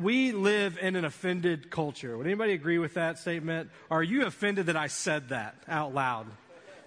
we live in an offended culture. Would anybody agree with that statement? Are you offended that I said that out loud?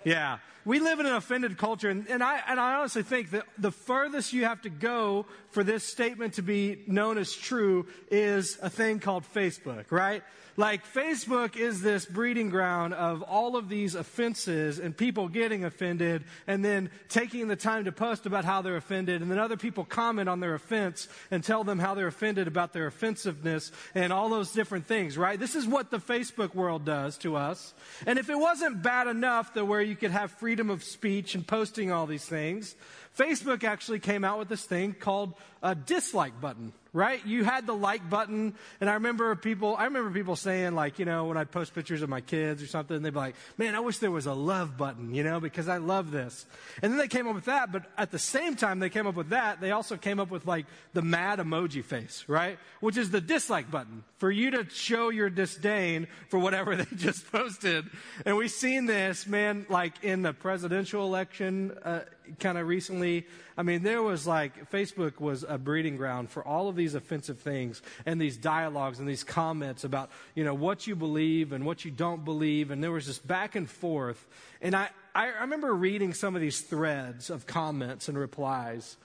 Yeah. We live in an offended culture, and, and, I, and I honestly think that the furthest you have to go for this statement to be known as true is a thing called Facebook, right? Like, Facebook is this breeding ground of all of these offenses and people getting offended and then taking the time to post about how they're offended and then other people comment on their offense and tell them how they're offended about their offensiveness and all those different things, right? This is what the Facebook world does to us. And if it wasn't bad enough that where you could have freedom of speech and posting all these things, Facebook actually came out with this thing called a dislike button right? You had the like button, and I remember people, I remember people saying like, you know, when I post pictures of my kids or something, they'd be like, man, I wish there was a love button, you know, because I love this. And then they came up with that, but at the same time they came up with that, they also came up with like the mad emoji face, right? Which is the dislike button for you to show your disdain for whatever they just posted. And we've seen this, man, like in the presidential election, uh, kind of recently. I mean, there was like, Facebook was a breeding ground for all of these offensive things and these dialogues and these comments about, you know, what you believe and what you don't believe. And there was this back and forth. And I, I remember reading some of these threads of comments and replies.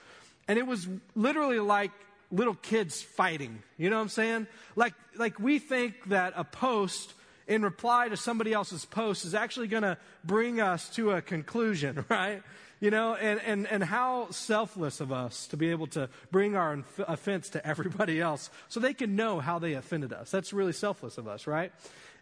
And it was literally like little kids fighting. You know what I'm saying? Like, like we think that a post in reply to somebody else's post is actually going to bring us to a conclusion, right? You know, and, and, and how selfless of us to be able to bring our offense to everybody else so they can know how they offended us. That's really selfless of us, right?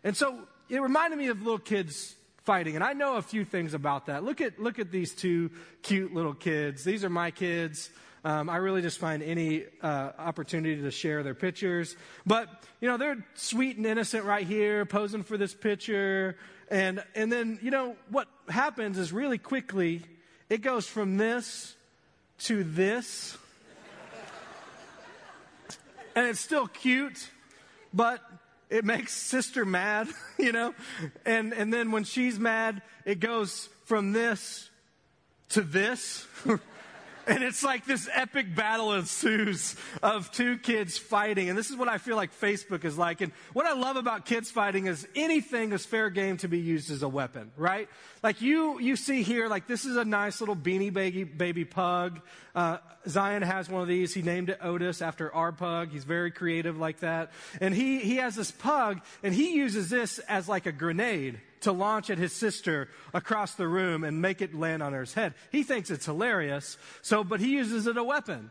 And so it reminded me of little kids fighting. And I know a few things about that. Look at, look at these two cute little kids. These are my kids. Um, I really just find any uh, opportunity to share their pictures. But, you know, they're sweet and innocent right here, posing for this picture. And, and then, you know, what happens is really quickly, it goes from this to this. and it's still cute, but it makes sister mad, you know? And, and then when she's mad, it goes from this to this. And it's like this epic battle ensues of two kids fighting. And this is what I feel like Facebook is like. And what I love about kids fighting is anything is fair game to be used as a weapon, right? Like you, you see here, like this is a nice little beanie baby, baby pug. Uh, Zion has one of these. He named it Otis after our pug. He's very creative like that. And he, he has this pug and he uses this as like a grenade to launch at his sister across the room and make it land on her head. He thinks it's hilarious, so, but he uses it a weapon.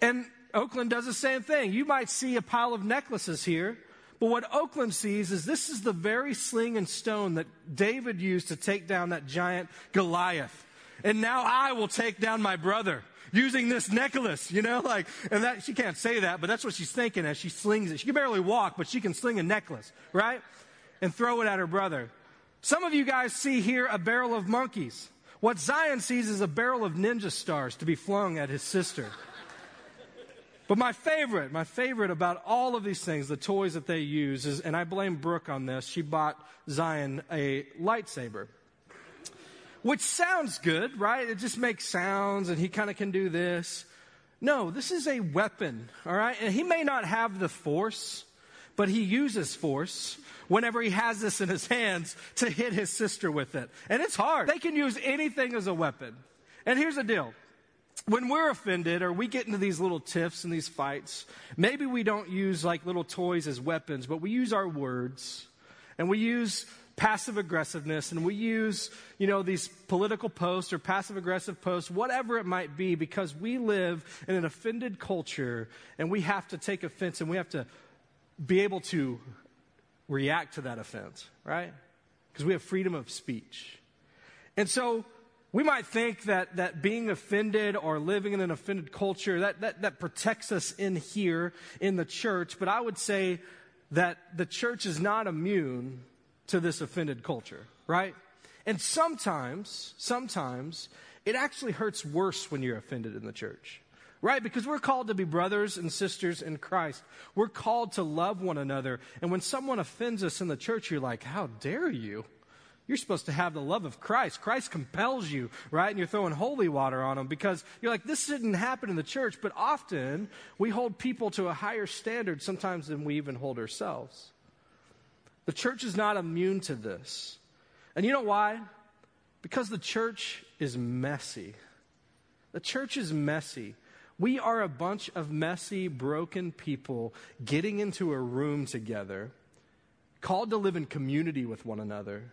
And Oakland does the same thing. You might see a pile of necklaces here, but what Oakland sees is this is the very sling and stone that David used to take down that giant Goliath. And now I will take down my brother using this necklace, you know, like, and that, she can't say that, but that's what she's thinking as she slings it. She can barely walk, but she can sling a necklace, right? And throw it at her brother. Some of you guys see here a barrel of monkeys. What Zion sees is a barrel of ninja stars to be flung at his sister. But my favorite, my favorite about all of these things, the toys that they use, is, and I blame Brooke on this, she bought Zion a lightsaber. Which sounds good, right? It just makes sounds and he kind of can do this. No, this is a weapon, all right? And he may not have the force, but he uses force whenever he has this in his hands to hit his sister with it. And it's hard. They can use anything as a weapon. And here's the deal. When we're offended or we get into these little tiffs and these fights, maybe we don't use like little toys as weapons, but we use our words and we use passive aggressiveness and we use, you know, these political posts or passive aggressive posts, whatever it might be, because we live in an offended culture and we have to take offense and we have to be able to react to that offense, right? Because we have freedom of speech. And so we might think that, that being offended or living in an offended culture, that, that, that protects us in here in the church. But I would say that the church is not immune to this offended culture, right? And sometimes, sometimes it actually hurts worse when you're offended in the church. Right? Because we're called to be brothers and sisters in Christ. We're called to love one another. And when someone offends us in the church, you're like, how dare you? You're supposed to have the love of Christ. Christ compels you, right? And you're throwing holy water on them because you're like, this didn't happen in the church. But often we hold people to a higher standard sometimes than we even hold ourselves. The church is not immune to this. And you know why? Because the church is messy. The church is messy. We are a bunch of messy, broken people getting into a room together, called to live in community with one another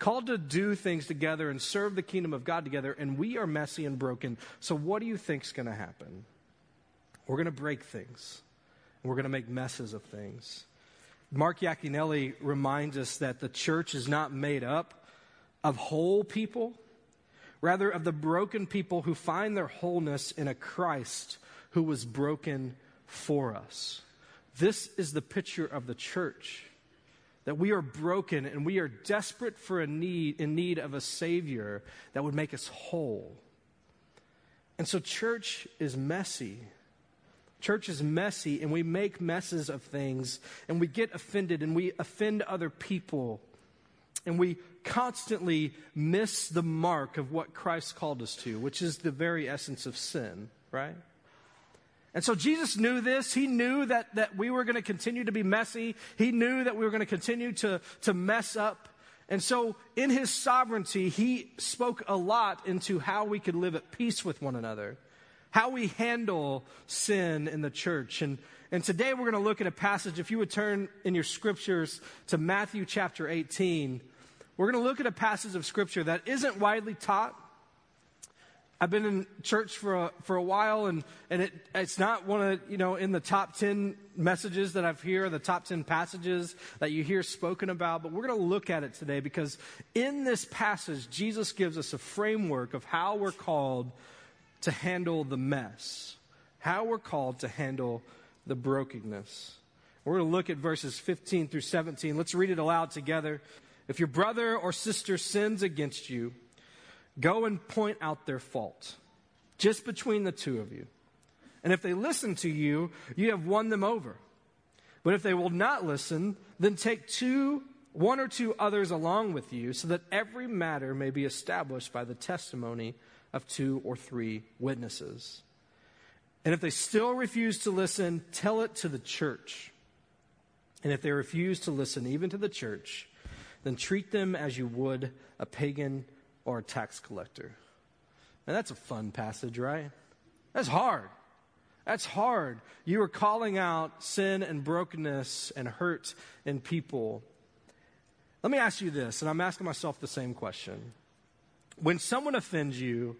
called to do things together and serve the kingdom of God together, and we are messy and broken. So, what do you think is going to happen? We're going to break things, and we're going to make messes of things. Mark Yaconelli reminds us that the church is not made up of whole people, rather, of the broken people who find their wholeness in a Christ who was broken for us. This is the picture of the church that we are broken and we are desperate for a need in need of a savior that would make us whole. And so church is messy. Church is messy and we make messes of things and we get offended and we offend other people and we constantly miss the mark of what Christ called us to, which is the very essence of sin, right? And so Jesus knew this. He knew that, that we were going to continue to be messy. He knew that we were going to continue to, to mess up. And so, in his sovereignty, he spoke a lot into how we could live at peace with one another, how we handle sin in the church. And, and today we're going to look at a passage. If you would turn in your scriptures to Matthew chapter 18, we're going to look at a passage of scripture that isn't widely taught. I've been in church for a, for a while, and, and it, it's not one of, you know, in the top 10 messages that I've heard, the top 10 passages that you hear spoken about, but we're going to look at it today because in this passage, Jesus gives us a framework of how we're called to handle the mess, how we're called to handle the brokenness. We're going to look at verses 15 through 17. Let's read it aloud together. If your brother or sister sins against you, Go and point out their fault, just between the two of you. And if they listen to you, you have won them over. But if they will not listen, then take two, one or two others along with you, so that every matter may be established by the testimony of two or three witnesses. And if they still refuse to listen, tell it to the church. And if they refuse to listen even to the church, then treat them as you would a pagan or a tax collector. And that's a fun passage, right? That's hard. That's hard. You are calling out sin and brokenness and hurt in people. Let me ask you this, and I'm asking myself the same question. When someone offends you,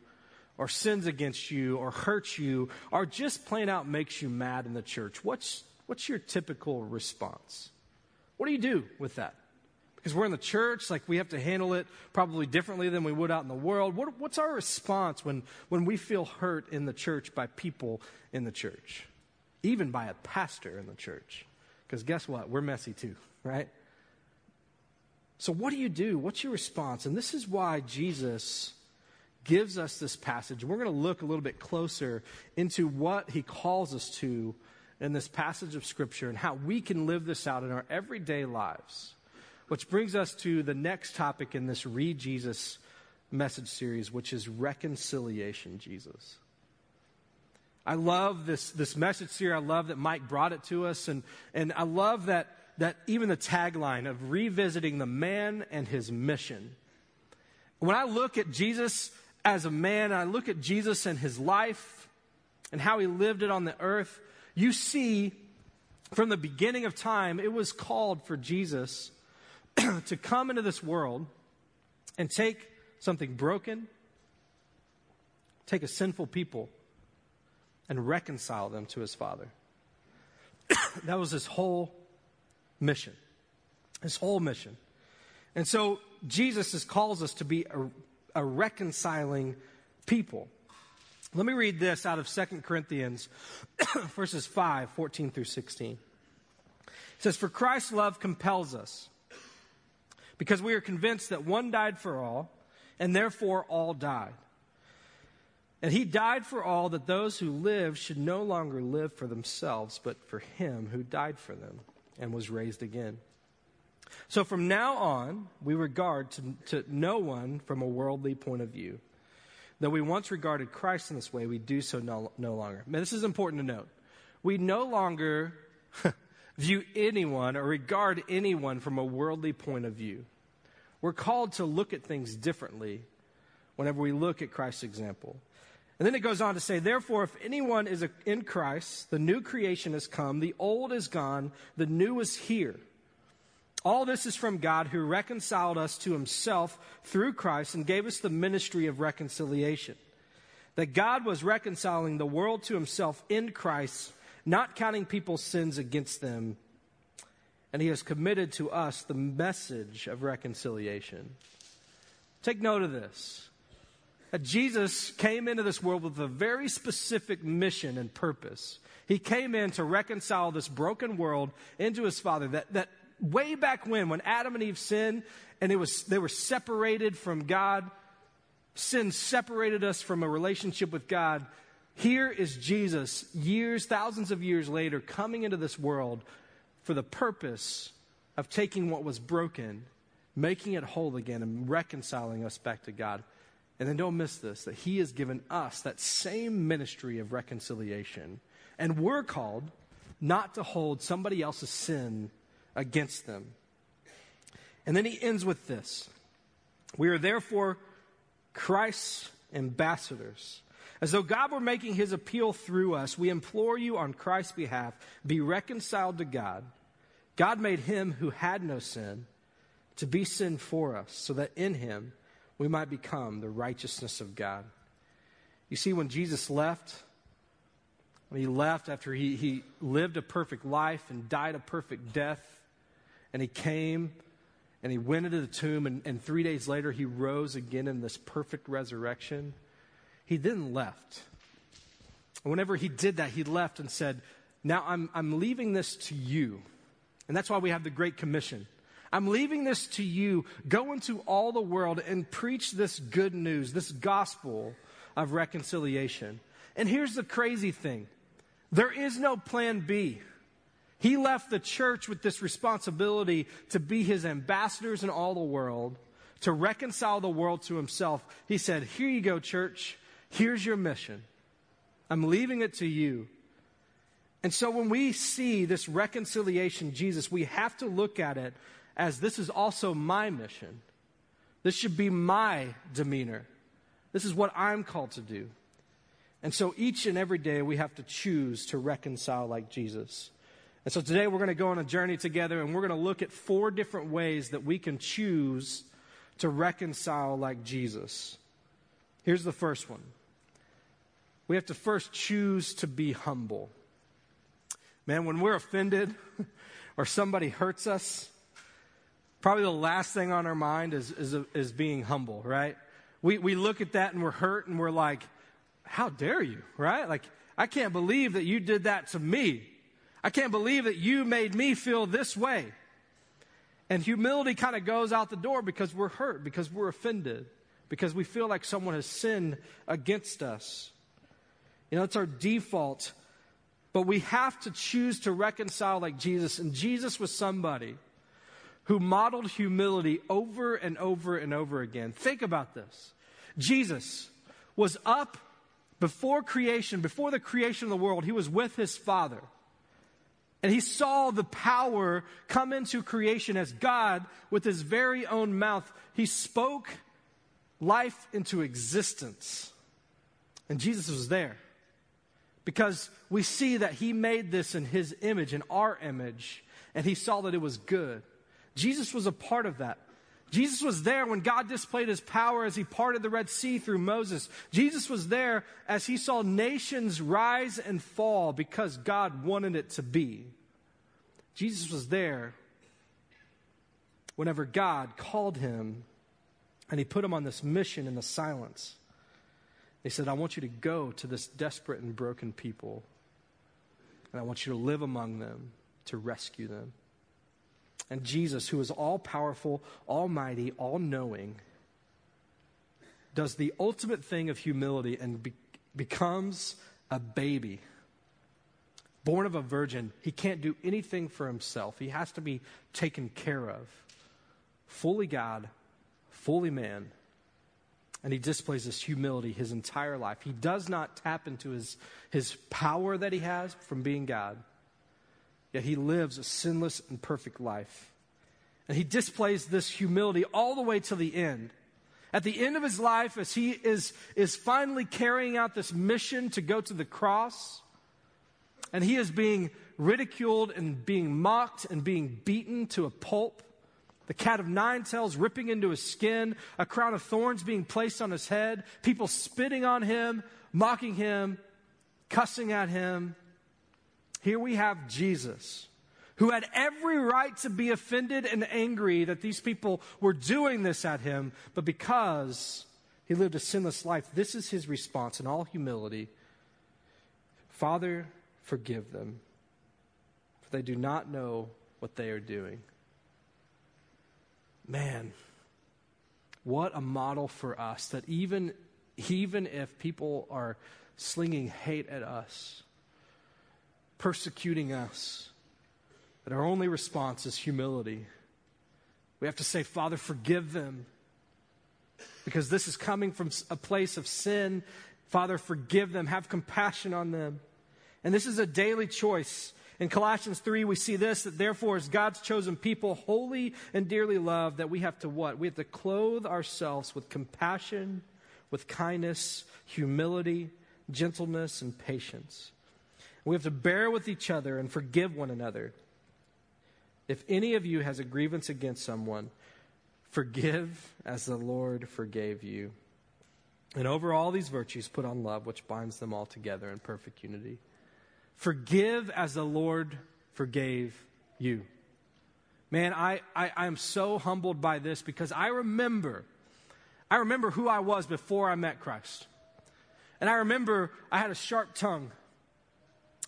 or sins against you, or hurts you, or just plain out makes you mad in the church, what's, what's your typical response? What do you do with that? because we're in the church, like we have to handle it probably differently than we would out in the world. What, what's our response when, when we feel hurt in the church by people in the church? Even by a pastor in the church. Because guess what? We're messy too, right? So, what do you do? What's your response? And this is why Jesus gives us this passage. We're going to look a little bit closer into what he calls us to in this passage of Scripture and how we can live this out in our everyday lives. Which brings us to the next topic in this Read Jesus message series, which is reconciliation, Jesus. I love this, this message series. I love that Mike brought it to us. And, and I love that, that even the tagline of revisiting the man and his mission. When I look at Jesus as a man, I look at Jesus and his life and how he lived it on the earth, you see from the beginning of time, it was called for Jesus to come into this world and take something broken, take a sinful people, and reconcile them to his Father. that was his whole mission. His whole mission. And so Jesus has calls us to be a, a reconciling people. Let me read this out of 2 Corinthians, verses 5, 14 through 16. It says, For Christ's love compels us because we are convinced that one died for all, and therefore all died. And he died for all that those who live should no longer live for themselves, but for him who died for them and was raised again. So from now on, we regard to, to no one from a worldly point of view. Though we once regarded Christ in this way, we do so no, no longer. Now, this is important to note. We no longer view anyone or regard anyone from a worldly point of view. We're called to look at things differently whenever we look at Christ's example. And then it goes on to say, therefore, if anyone is in Christ, the new creation has come, the old is gone, the new is here. All this is from God who reconciled us to himself through Christ and gave us the ministry of reconciliation. That God was reconciling the world to himself in Christ, not counting people's sins against them. And he has committed to us the message of reconciliation. Take note of this. Jesus came into this world with a very specific mission and purpose. He came in to reconcile this broken world into his Father. That, that way back when, when Adam and Eve sinned and it was, they were separated from God, sin separated us from a relationship with God. Here is Jesus, years, thousands of years later, coming into this world for the purpose of taking what was broken, making it whole again, and reconciling us back to God. And then don't miss this that He has given us that same ministry of reconciliation. And we're called not to hold somebody else's sin against them. And then he ends with this We are therefore Christ's ambassadors. As though God were making his appeal through us, we implore you on Christ's behalf be reconciled to God. God made him who had no sin to be sin for us, so that in him we might become the righteousness of God. You see, when Jesus left, when he left after he, he lived a perfect life and died a perfect death, and he came and he went into the tomb, and, and three days later he rose again in this perfect resurrection. He then left. Whenever he did that, he left and said, Now I'm, I'm leaving this to you. And that's why we have the Great Commission. I'm leaving this to you. Go into all the world and preach this good news, this gospel of reconciliation. And here's the crazy thing there is no plan B. He left the church with this responsibility to be his ambassadors in all the world, to reconcile the world to himself. He said, Here you go, church. Here's your mission. I'm leaving it to you. And so when we see this reconciliation, Jesus, we have to look at it as this is also my mission. This should be my demeanor. This is what I'm called to do. And so each and every day we have to choose to reconcile like Jesus. And so today we're going to go on a journey together and we're going to look at four different ways that we can choose to reconcile like Jesus. Here's the first one we have to first choose to be humble. Man, when we're offended or somebody hurts us, probably the last thing on our mind is, is, is being humble, right? We, we look at that and we're hurt and we're like, how dare you, right? Like, I can't believe that you did that to me. I can't believe that you made me feel this way. And humility kind of goes out the door because we're hurt, because we're offended, because we feel like someone has sinned against us. You know, it's our default. But we have to choose to reconcile like Jesus. And Jesus was somebody who modeled humility over and over and over again. Think about this Jesus was up before creation, before the creation of the world, he was with his Father. And he saw the power come into creation as God, with his very own mouth, he spoke life into existence. And Jesus was there. Because we see that he made this in his image, in our image, and he saw that it was good. Jesus was a part of that. Jesus was there when God displayed his power as he parted the Red Sea through Moses. Jesus was there as he saw nations rise and fall because God wanted it to be. Jesus was there whenever God called him and he put him on this mission in the silence. He said, I want you to go to this desperate and broken people, and I want you to live among them to rescue them. And Jesus, who is all powerful, almighty, all knowing, does the ultimate thing of humility and be- becomes a baby. born of a virgin, he can't do anything for himself. He has to be taken care of. Fully God, fully man. And he displays this humility his entire life. He does not tap into his, his power that he has from being God, yet he lives a sinless and perfect life. And he displays this humility all the way to the end. At the end of his life, as he is, is finally carrying out this mission to go to the cross, and he is being ridiculed and being mocked and being beaten to a pulp. The cat of nine tails ripping into his skin, a crown of thorns being placed on his head, people spitting on him, mocking him, cussing at him. Here we have Jesus, who had every right to be offended and angry that these people were doing this at him, but because he lived a sinless life, this is his response in all humility Father, forgive them, for they do not know what they are doing. Man, what a model for us that even, even if people are slinging hate at us, persecuting us, that our only response is humility. We have to say, Father, forgive them. Because this is coming from a place of sin. Father, forgive them. Have compassion on them. And this is a daily choice. In Colossians 3, we see this that therefore, as God's chosen people, holy and dearly loved, that we have to what? We have to clothe ourselves with compassion, with kindness, humility, gentleness, and patience. We have to bear with each other and forgive one another. If any of you has a grievance against someone, forgive as the Lord forgave you. And over all these virtues, put on love, which binds them all together in perfect unity. Forgive as the Lord forgave you. Man, I, I, I am so humbled by this because I remember, I remember who I was before I met Christ. And I remember I had a sharp tongue.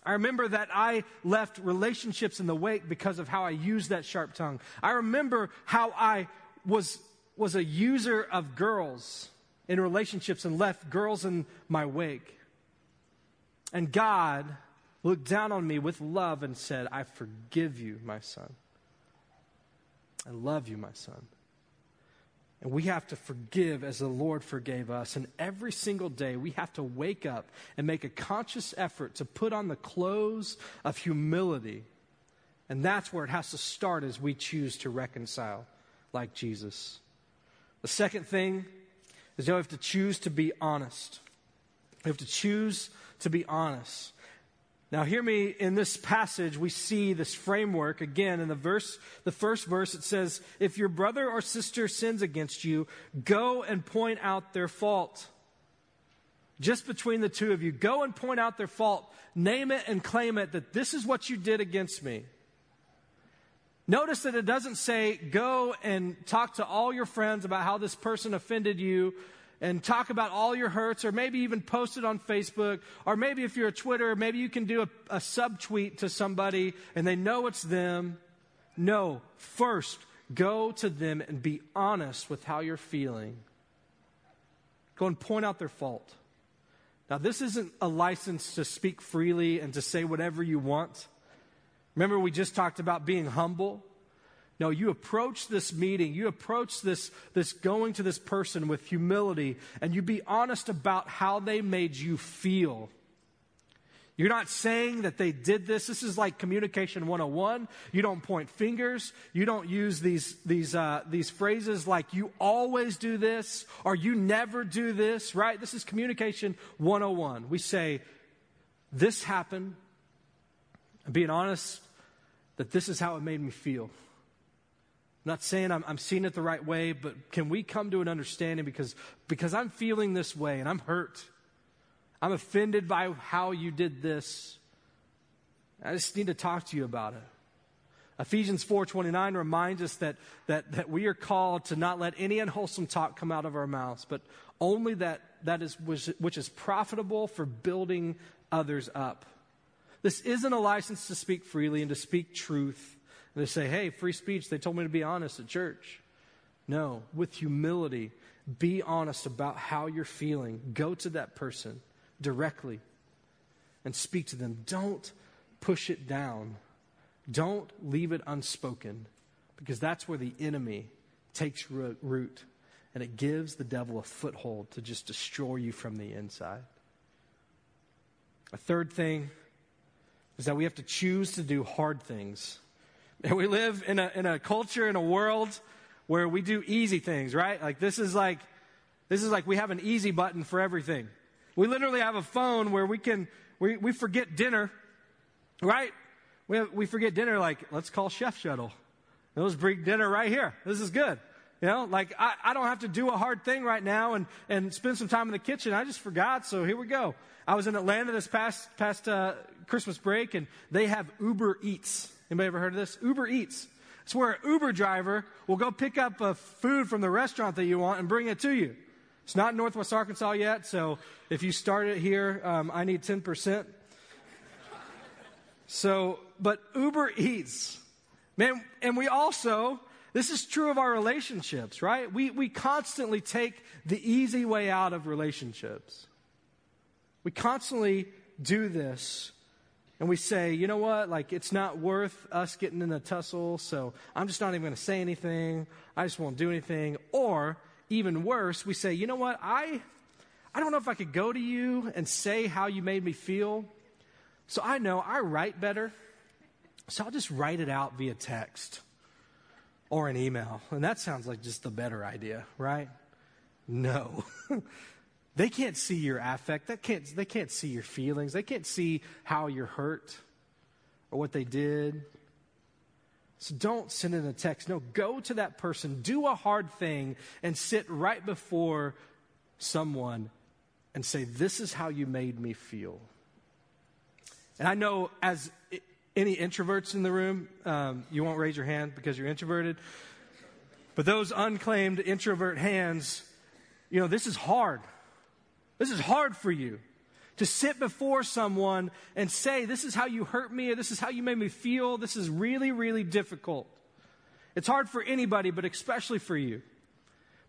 I remember that I left relationships in the wake because of how I used that sharp tongue. I remember how I was, was a user of girls in relationships and left girls in my wake. And God looked down on me with love and said, I forgive you, my son. I love you, my son. And we have to forgive as the Lord forgave us. And every single day, we have to wake up and make a conscious effort to put on the clothes of humility. And that's where it has to start as we choose to reconcile like Jesus. The second thing is that we have to choose to be honest. We have to choose to be honest. Now, hear me in this passage, we see this framework again in the verse, the first verse, it says, If your brother or sister sins against you, go and point out their fault. Just between the two of you, go and point out their fault. Name it and claim it that this is what you did against me. Notice that it doesn't say, go and talk to all your friends about how this person offended you and talk about all your hurts, or maybe even post it on Facebook, or maybe if you're a Twitter, maybe you can do a, a subtweet to somebody and they know it's them. No, first, go to them and be honest with how you're feeling. Go and point out their fault. Now, this isn't a license to speak freely and to say whatever you want. Remember, we just talked about being humble. No, you approach this meeting, you approach this, this going to this person with humility, and you be honest about how they made you feel. You're not saying that they did this. This is like communication 101. You don't point fingers. You don't use these, these, uh, these phrases like you always do this or you never do this, right? This is communication 101. We say, this happened. And being honest that this is how it made me feel. Not saying I'm, I'm seeing it the right way, but can we come to an understanding because, because I'm feeling this way and I'm hurt. I'm offended by how you did this. I just need to talk to you about it. Ephesians 4:29 reminds us that, that, that we are called to not let any unwholesome talk come out of our mouths, but only that, that is which, which is profitable for building others up. This isn't a license to speak freely and to speak truth they say, hey, free speech, they told me to be honest at church. No, with humility, be honest about how you're feeling. Go to that person directly and speak to them. Don't push it down. Don't leave it unspoken because that's where the enemy takes root and it gives the devil a foothold to just destroy you from the inside. A third thing is that we have to choose to do hard things. And we live in a, in a culture, in a world where we do easy things, right? Like this is like, this is like we have an easy button for everything. We literally have a phone where we can, we, we forget dinner, right? We, have, we forget dinner, like, let's call Chef Shuttle. Let's bring dinner right here. This is good. You know, like I, I don't have to do a hard thing right now and, and spend some time in the kitchen. I just forgot, so here we go. I was in Atlanta this past, past uh, Christmas break, and they have Uber Eats. Anybody ever heard of this? Uber Eats. It's where an Uber driver will go pick up a food from the restaurant that you want and bring it to you. It's not in Northwest Arkansas yet, so if you start it here, um, I need 10%. So, but Uber Eats, man, and we also, this is true of our relationships, right? We, we constantly take the easy way out of relationships. We constantly do this and we say, you know what, like it's not worth us getting in a tussle, so I'm just not even going to say anything. I just won't do anything. Or even worse, we say, you know what, I, I don't know if I could go to you and say how you made me feel. So I know I write better, so I'll just write it out via text or an email. And that sounds like just the better idea, right? No. They can't see your affect. They can't, they can't see your feelings. They can't see how you're hurt or what they did. So don't send in a text. No, go to that person, do a hard thing, and sit right before someone and say, This is how you made me feel. And I know as any introverts in the room, um, you won't raise your hand because you're introverted. But those unclaimed introvert hands, you know, this is hard. This is hard for you to sit before someone and say, This is how you hurt me, or this is how you made me feel. This is really, really difficult. It's hard for anybody, but especially for you.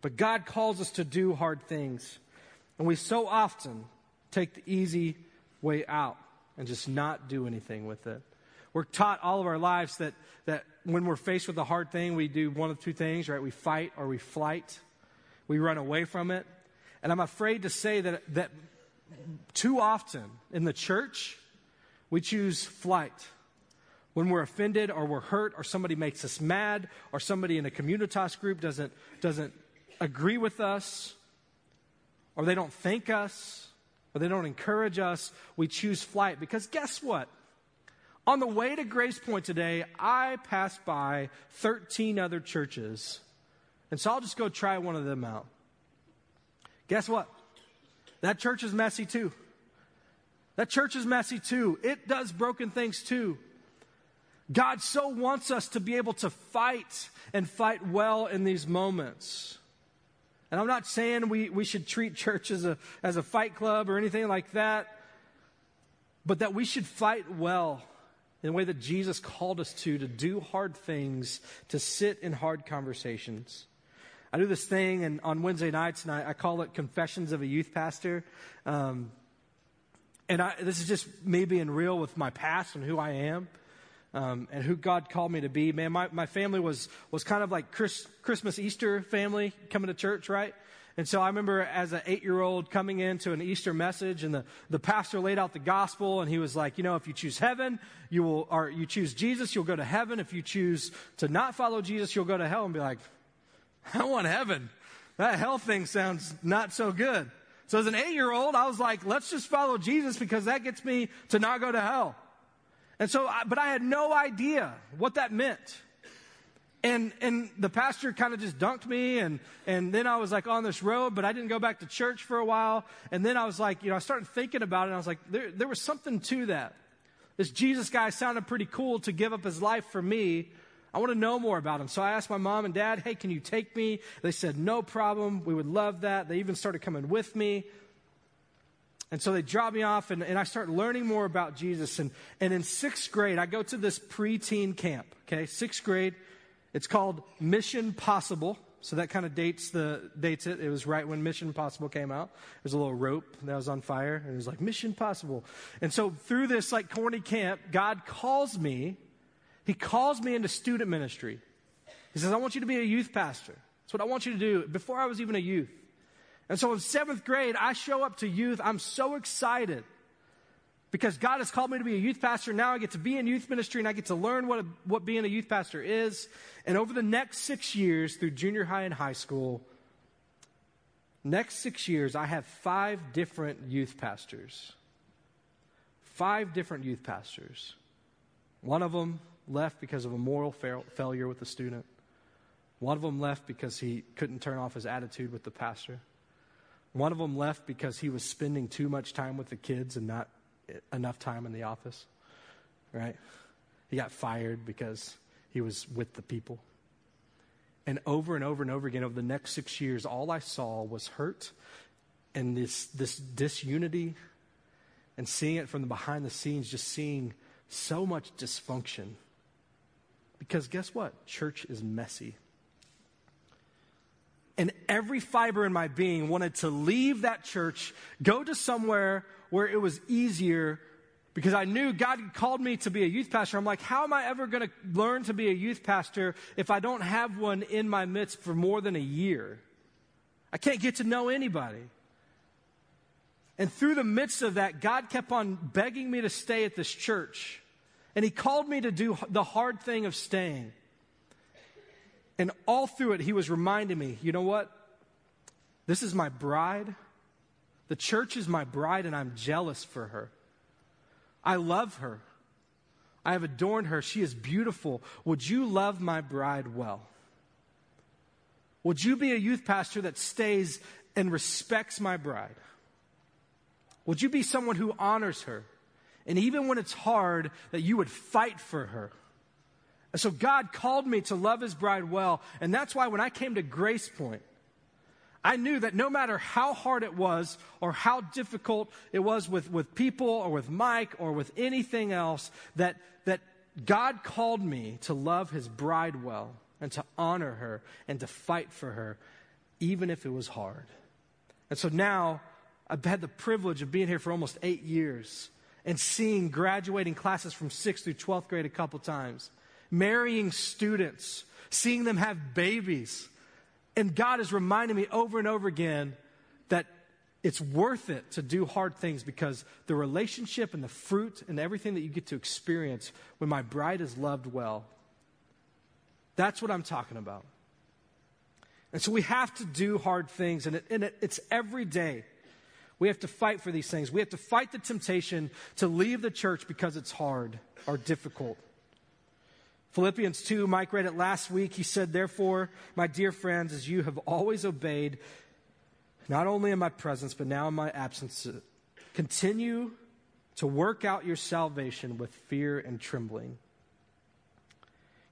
But God calls us to do hard things. And we so often take the easy way out and just not do anything with it. We're taught all of our lives that, that when we're faced with a hard thing, we do one of two things, right? We fight or we flight. We run away from it. And I'm afraid to say that, that too often in the church, we choose flight. When we're offended or we're hurt or somebody makes us mad or somebody in a communitas group doesn't, doesn't agree with us or they don't thank us or they don't encourage us, we choose flight. Because guess what? On the way to Grace Point today, I passed by 13 other churches. And so I'll just go try one of them out. Guess what? That church is messy too. That church is messy too. It does broken things too. God so wants us to be able to fight and fight well in these moments. And I'm not saying we, we should treat church as a, as a fight club or anything like that, but that we should fight well in the way that Jesus called us to, to do hard things, to sit in hard conversations. I do this thing and on Wednesday nights, and I, I call it Confessions of a Youth Pastor. Um, and I, this is just me being real with my past and who I am. Um, and who God called me to be. Man, my, my family was, was kind of like Chris, Christmas, Easter family coming to church, right? And so I remember as an eight year old coming into an Easter message and the, the pastor laid out the gospel and he was like, you know, if you choose heaven, you will, or you choose Jesus, you'll go to heaven. If you choose to not follow Jesus, you'll go to hell and be like, I want heaven. That hell thing sounds not so good. So as an eight year old, I was like, let's just follow Jesus because that gets me to not go to hell. And so, I, but I had no idea what that meant. And, and the pastor kind of just dunked me and, and then I was like on this road, but I didn't go back to church for a while. And then I was like, you know, I started thinking about it and I was like, there, there was something to that. This Jesus guy sounded pretty cool to give up his life for me. I want to know more about him. So I asked my mom and dad, hey, can you take me? They said, no problem. We would love that. They even started coming with me. And so they dropped me off, and, and I started learning more about Jesus. And, and in sixth grade, I go to this preteen camp, okay? Sixth grade. It's called Mission Possible. So that kind of dates the dates it. It was right when Mission Possible came out. There's a little rope that was on fire, and it was like Mission Possible. And so through this like corny camp, God calls me. He calls me into student ministry. He says, "I want you to be a youth pastor. That's what I want you to do." Before I was even a youth, and so in seventh grade, I show up to youth. I'm so excited because God has called me to be a youth pastor. Now I get to be in youth ministry and I get to learn what, a, what being a youth pastor is. And over the next six years, through junior high and high school, next six years, I have five different youth pastors. Five different youth pastors. One of them left because of a moral fa- failure with the student. One of them left because he couldn't turn off his attitude with the pastor. One of them left because he was spending too much time with the kids and not enough time in the office, right? He got fired because he was with the people. And over and over and over again, over the next six years, all I saw was hurt and this, this disunity and seeing it from the behind the scenes, just seeing so much dysfunction. Because guess what? Church is messy. And every fiber in my being wanted to leave that church, go to somewhere where it was easier because I knew God called me to be a youth pastor. I'm like, how am I ever going to learn to be a youth pastor if I don't have one in my midst for more than a year? I can't get to know anybody. And through the midst of that, God kept on begging me to stay at this church. And He called me to do the hard thing of staying. And all through it, He was reminding me, you know what? This is my bride. The church is my bride, and I'm jealous for her. I love her. I have adorned her. She is beautiful. Would you love my bride well? Would you be a youth pastor that stays and respects my bride? Would you be someone who honors her? And even when it's hard, that you would fight for her. And so God called me to love his bride well. And that's why when I came to Grace Point, I knew that no matter how hard it was or how difficult it was with, with people or with Mike or with anything else, that, that God called me to love his bride well and to honor her and to fight for her, even if it was hard. And so now I've had the privilege of being here for almost eight years and seeing graduating classes from 6th through 12th grade a couple times, marrying students, seeing them have babies and God is reminding me over and over again that it's worth it to do hard things because the relationship and the fruit and everything that you get to experience when my bride is loved well, that's what I'm talking about. And so we have to do hard things, and, it, and it, it's every day. We have to fight for these things. We have to fight the temptation to leave the church because it's hard or difficult. Philippians 2, Mike read it last week. He said, Therefore, my dear friends, as you have always obeyed, not only in my presence, but now in my absence, continue to work out your salvation with fear and trembling.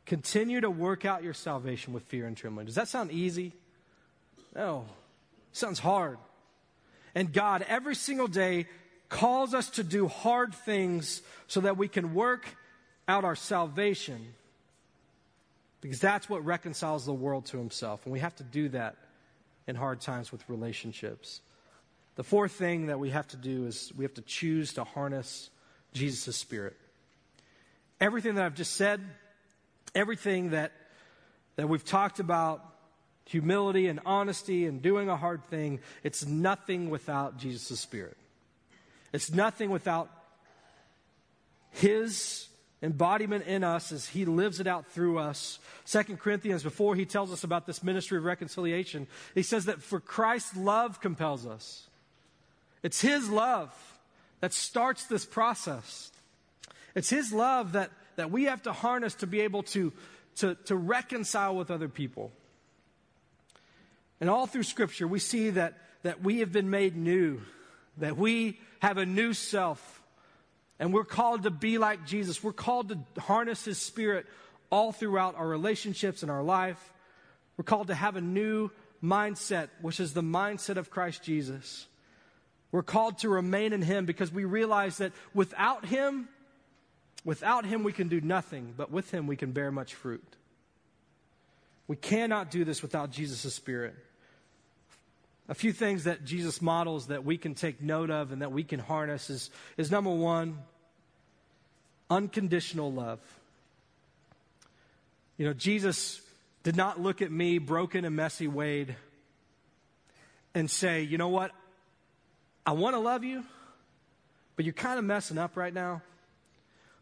Continue to work out your salvation with fear and trembling. Does that sound easy? No. It sounds hard. And God, every single day, calls us to do hard things so that we can work out our salvation because that's what reconciles the world to himself. And we have to do that in hard times with relationships. The fourth thing that we have to do is we have to choose to harness Jesus' spirit. Everything that I've just said, everything that, that we've talked about, humility and honesty and doing a hard thing, it's nothing without Jesus' spirit. It's nothing without His embodiment in us as he lives it out through us. Second Corinthians, before he tells us about this ministry of reconciliation, he says that for Christ's love compels us. It's his love that starts this process. It's his love that, that we have to harness to be able to, to, to reconcile with other people. And all through Scripture, we see that, that we have been made new, that we have a new self and we're called to be like Jesus. We're called to harness His Spirit all throughout our relationships and our life. We're called to have a new mindset, which is the mindset of Christ Jesus. We're called to remain in Him because we realize that without Him, without Him, we can do nothing, but with Him, we can bear much fruit. We cannot do this without Jesus' Spirit. A few things that Jesus models that we can take note of and that we can harness is, is number one, unconditional love. You know, Jesus did not look at me, broken and messy Wade, and say, you know what? I want to love you, but you're kind of messing up right now.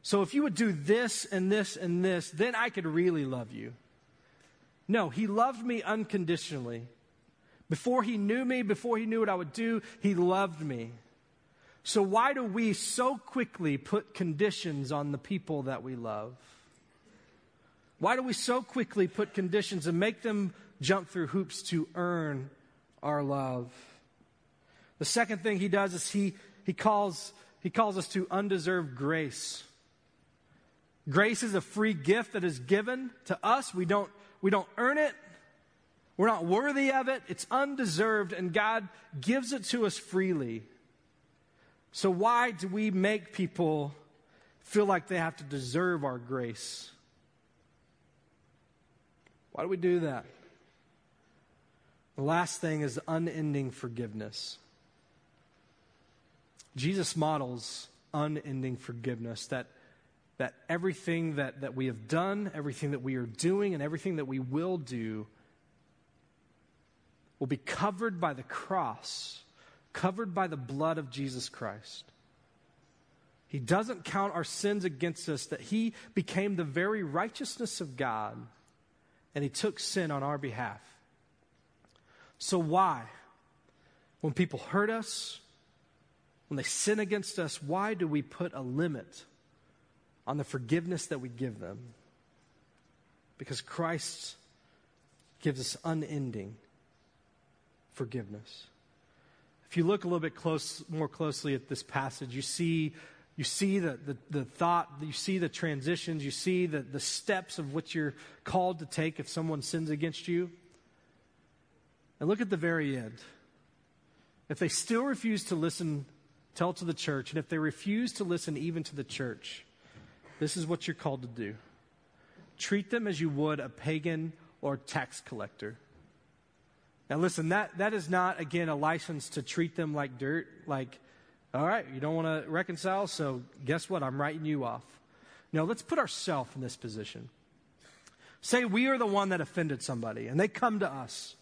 So if you would do this and this and this, then I could really love you. No, he loved me unconditionally. Before he knew me, before he knew what I would do, he loved me. So why do we so quickly put conditions on the people that we love? Why do we so quickly put conditions and make them jump through hoops to earn our love? The second thing he does is he, he, calls, he calls us to undeserved grace. Grace is a free gift that is given to us. We don't, we don't earn it. We're not worthy of it. It's undeserved, and God gives it to us freely. So, why do we make people feel like they have to deserve our grace? Why do we do that? The last thing is unending forgiveness. Jesus models unending forgiveness that, that everything that, that we have done, everything that we are doing, and everything that we will do will be covered by the cross, covered by the blood of Jesus Christ. He doesn't count our sins against us, that He became the very righteousness of God, and He took sin on our behalf. So, why? When people hurt us, when they sin against us, why do we put a limit on the forgiveness that we give them? Because Christ gives us unending forgiveness. If you look a little bit close, more closely at this passage, you see, you see the, the, the thought, you see the transitions, you see the, the steps of what you're called to take if someone sins against you. And look at the very end. If they still refuse to listen, tell to the church. And if they refuse to listen even to the church, this is what you're called to do treat them as you would a pagan or tax collector. Now, listen, that, that is not, again, a license to treat them like dirt. Like, all right, you don't want to reconcile, so guess what? I'm writing you off. No, let's put ourselves in this position. Say we are the one that offended somebody, and they come to us.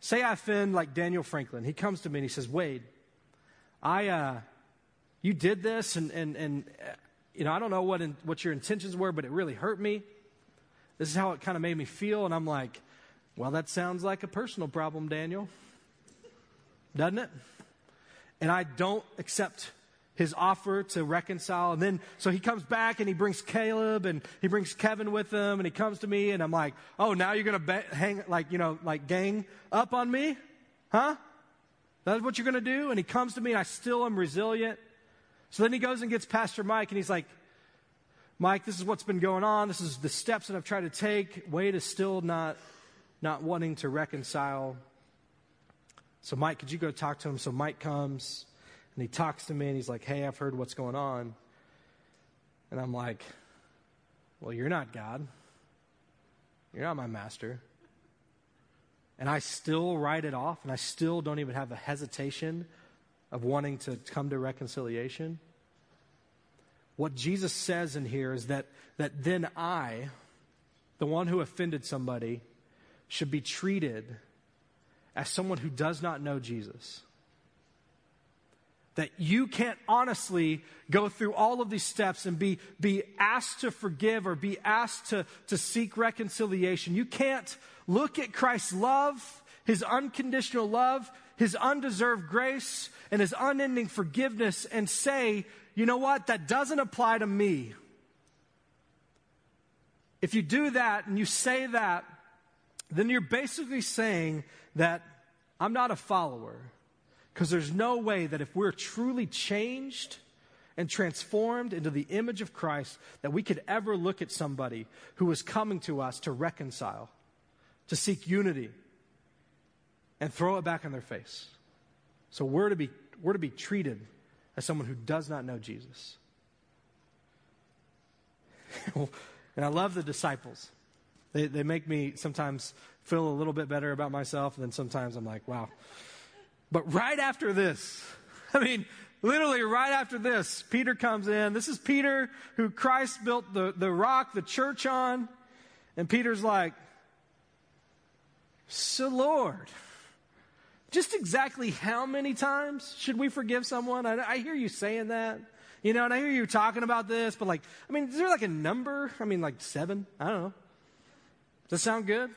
Say I offend like Daniel Franklin. He comes to me and he says, Wade, I, uh, you did this, and, and, and uh, you know, I don't know what, in, what your intentions were, but it really hurt me. This is how it kind of made me feel. And I'm like, well, that sounds like a personal problem, Daniel. Doesn't it? And I don't accept his offer to reconcile. And then, so he comes back and he brings Caleb and he brings Kevin with him and he comes to me and I'm like, oh, now you're going to hang, like, you know, like gang up on me? Huh? That's what you're going to do? And he comes to me and I still am resilient. So then he goes and gets Pastor Mike and he's like, Mike, this is what's been going on. This is the steps that I've tried to take. Wade is still not not wanting to reconcile. So, Mike, could you go talk to him? So, Mike comes and he talks to me and he's like, Hey, I've heard what's going on. And I'm like, Well, you're not God. You're not my master. And I still write it off and I still don't even have a hesitation of wanting to come to reconciliation. What Jesus says in here is that, that then I, the one who offended somebody, should be treated as someone who does not know Jesus. That you can't honestly go through all of these steps and be, be asked to forgive or be asked to, to seek reconciliation. You can't look at Christ's love, his unconditional love, his undeserved grace, and his unending forgiveness and say, you know what, that doesn't apply to me. If you do that and you say that, then you're basically saying that I'm not a follower. Because there's no way that if we're truly changed and transformed into the image of Christ, that we could ever look at somebody who is coming to us to reconcile, to seek unity, and throw it back in their face. So we're to be, we're to be treated as someone who does not know Jesus. and I love the disciples. They, they make me sometimes feel a little bit better about myself, and then sometimes I'm like, wow. But right after this, I mean, literally right after this, Peter comes in. This is Peter who Christ built the, the rock, the church on. And Peter's like, So, Lord, just exactly how many times should we forgive someone? I, I hear you saying that. You know, and I hear you talking about this, but like, I mean, is there like a number? I mean, like seven? I don't know. Does that sound good?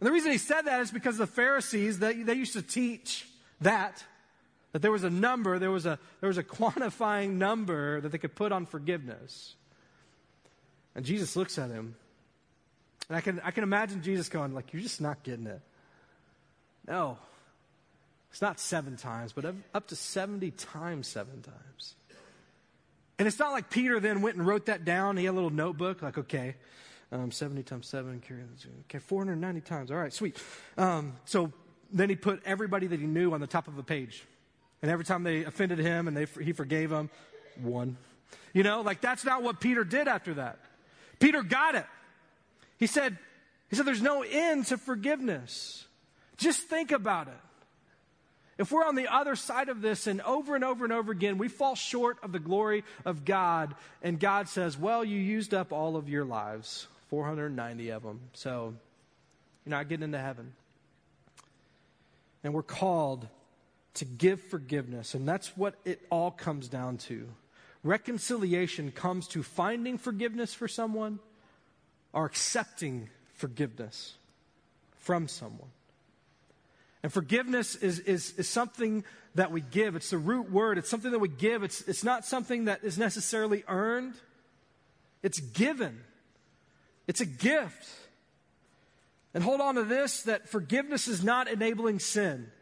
And the reason he said that is because the Pharisees, they, they used to teach that, that there was a number, there was a, there was a quantifying number that they could put on forgiveness. And Jesus looks at him. And I can, I can imagine Jesus going, like, you're just not getting it. No. It's not seven times, but up to 70 times seven times. And it's not like Peter then went and wrote that down. He had a little notebook, like, okay, um, 70 times 7, okay, 490 times. All right, sweet. Um, so then he put everybody that he knew on the top of a page. And every time they offended him and they, he forgave them, one. You know, like that's not what Peter did after that. Peter got it. He said, he said, there's no end to forgiveness. Just think about it. If we're on the other side of this and over and over and over again, we fall short of the glory of God, and God says, Well, you used up all of your lives. 490 of them. So you're not getting into heaven. And we're called to give forgiveness, and that's what it all comes down to. Reconciliation comes to finding forgiveness for someone or accepting forgiveness from someone. And forgiveness is, is, is something that we give. It's the root word. It's something that we give. It's, it's not something that is necessarily earned. It's given. It's a gift. And hold on to this that forgiveness is not enabling sin,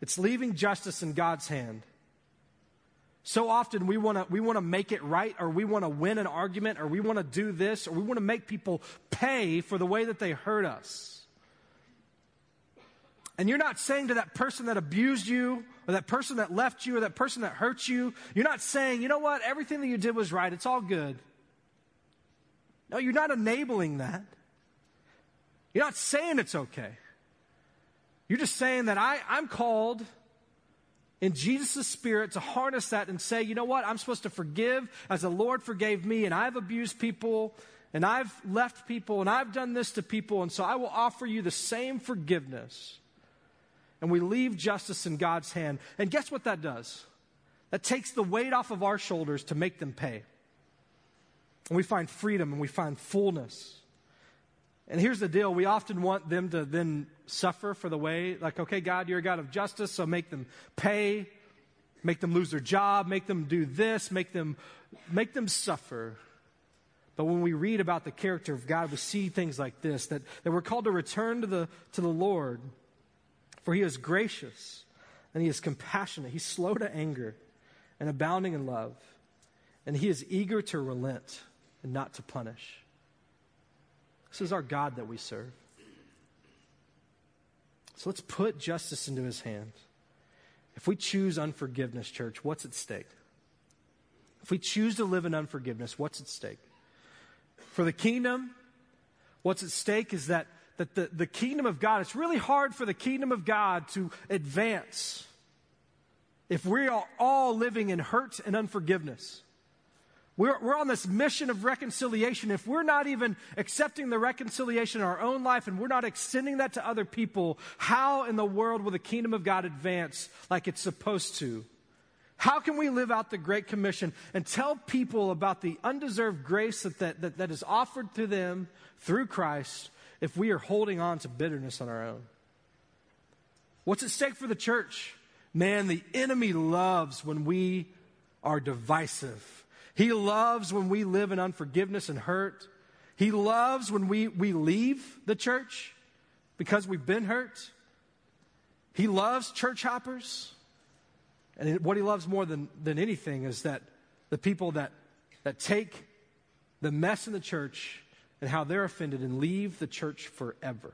it's leaving justice in God's hand. So often we want to we want to make it right or we want to win an argument or we want to do this or we want to make people pay for the way that they hurt us. And you're not saying to that person that abused you or that person that left you or that person that hurt you, you're not saying, "You know what? Everything that you did was right. It's all good." No, you're not enabling that. You're not saying it's okay. You're just saying that I, I'm called in Jesus' spirit to harness that and say, you know what? I'm supposed to forgive as the Lord forgave me, and I've abused people, and I've left people, and I've done this to people, and so I will offer you the same forgiveness. And we leave justice in God's hand. And guess what that does? That takes the weight off of our shoulders to make them pay. And we find freedom and we find fullness. And here's the deal we often want them to then suffer for the way, like, okay, God, you're a God of justice, so make them pay, make them lose their job, make them do this, make them, make them suffer. But when we read about the character of God, we see things like this that, that we're called to return to the, to the Lord, for he is gracious and he is compassionate. He's slow to anger and abounding in love, and he is eager to relent and not to punish. This is our God that we serve. So let's put justice into his hand. If we choose unforgiveness, church, what's at stake? If we choose to live in unforgiveness, what's at stake? For the kingdom, what's at stake is that, that the, the kingdom of God, it's really hard for the kingdom of God to advance if we are all living in hurt and unforgiveness. We're, we're on this mission of reconciliation. If we're not even accepting the reconciliation in our own life and we're not extending that to other people, how in the world will the kingdom of God advance like it's supposed to? How can we live out the Great Commission and tell people about the undeserved grace that, that, that, that is offered to them through Christ if we are holding on to bitterness on our own? What's at stake for the church? Man, the enemy loves when we are divisive he loves when we live in unforgiveness and hurt. He loves when we, we leave the church because we've been hurt. He loves church hoppers. And what he loves more than, than anything is that the people that, that take the mess in the church and how they're offended and leave the church forever.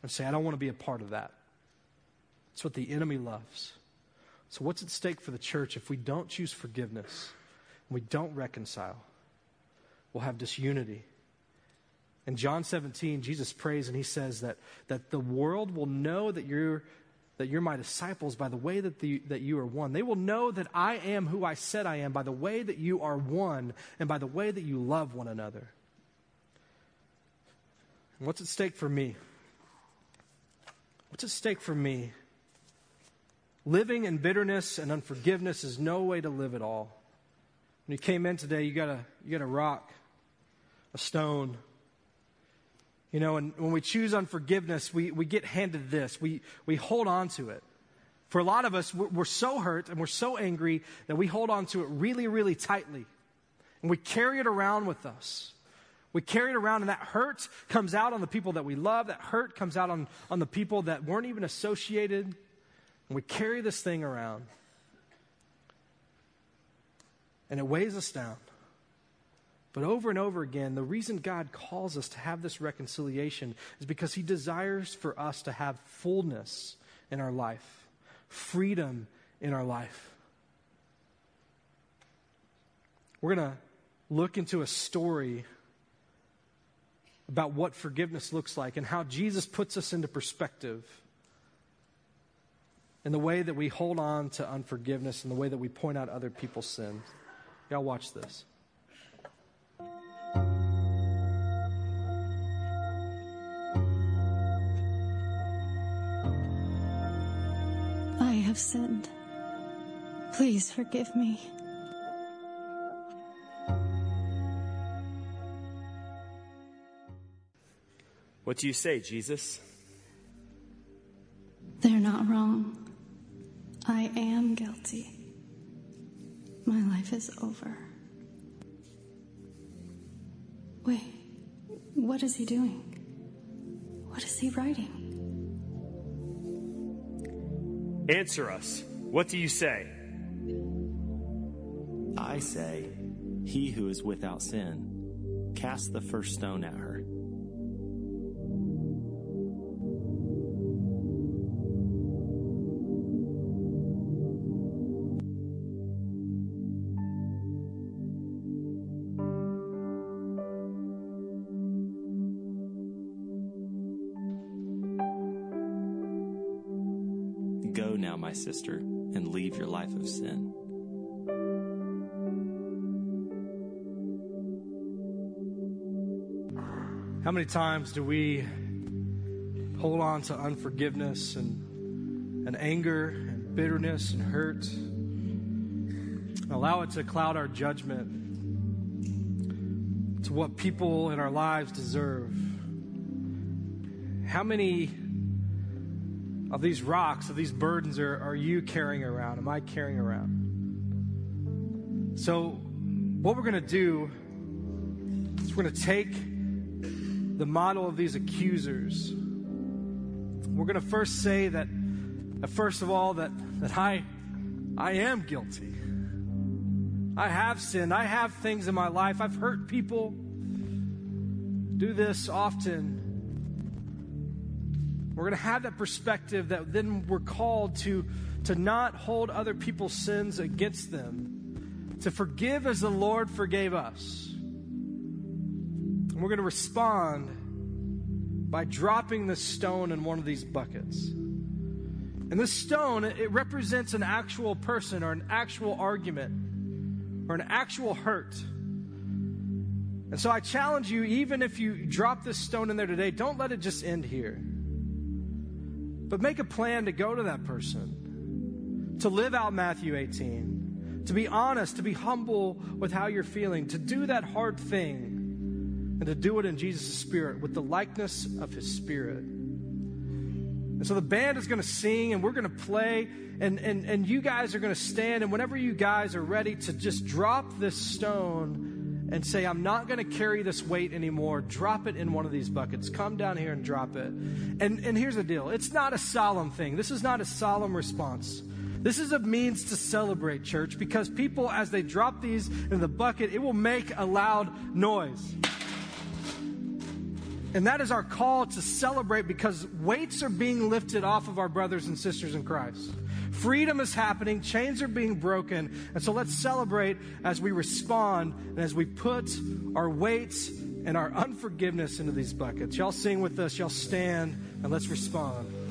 And say, I don't want to be a part of that. It's what the enemy loves. So, what's at stake for the church if we don't choose forgiveness? We don't reconcile, we'll have disunity. In John 17, Jesus prays and he says that, that the world will know that you're, that you're my disciples by the way that, the, that you are one. They will know that I am who I said I am by the way that you are one and by the way that you love one another. And what's at stake for me? What's at stake for me? Living in bitterness and unforgiveness is no way to live at all. When you came in today, you got a, you got a rock, a stone, you know, and when we choose unforgiveness, we, we get handed this. We, we hold on to it. For a lot of us, we're, we're so hurt and we're so angry that we hold on to it really, really tightly. And we carry it around with us. We carry it around, and that hurt comes out on the people that we love. That hurt comes out on, on the people that weren't even associated. And we carry this thing around. And it weighs us down. But over and over again, the reason God calls us to have this reconciliation is because He desires for us to have fullness in our life, freedom in our life. We're going to look into a story about what forgiveness looks like and how Jesus puts us into perspective in the way that we hold on to unforgiveness and the way that we point out other people's sins. Y'all watch this. I have sinned. Please forgive me. What do you say, Jesus? They're not wrong. I am guilty. My life is over. Wait, what is he doing? What is he writing? Answer us. What do you say? I say, He who is without sin, cast the first stone at her. My sister, and leave your life of sin. How many times do we hold on to unforgiveness and, and anger and bitterness and hurt? Allow it to cloud our judgment to what people in our lives deserve. How many of these rocks, of these burdens are, are you carrying around? Am I carrying around? So, what we're going to do is we're going to take the model of these accusers. We're going to first say that, first of all, that, that I, I am guilty. I have sinned. I have things in my life. I've hurt people. Do this often. We're going to have that perspective that then we're called to, to not hold other people's sins against them, to forgive as the Lord forgave us. And we're going to respond by dropping the stone in one of these buckets. And this stone, it represents an actual person or an actual argument or an actual hurt. And so I challenge you, even if you drop this stone in there today, don't let it just end here. But make a plan to go to that person, to live out Matthew 18, to be honest, to be humble with how you're feeling, to do that hard thing, and to do it in Jesus' spirit with the likeness of his spirit. And so the band is going to sing and we're going to play, and, and, and you guys are going to stand. And whenever you guys are ready to just drop this stone, and say, I'm not going to carry this weight anymore, drop it in one of these buckets. Come down here and drop it. And, and here's the deal it's not a solemn thing, this is not a solemn response. This is a means to celebrate, church, because people, as they drop these in the bucket, it will make a loud noise. And that is our call to celebrate because weights are being lifted off of our brothers and sisters in Christ. Freedom is happening, chains are being broken. And so let's celebrate as we respond and as we put our weights and our unforgiveness into these buckets. Y'all sing with us, y'all stand, and let's respond.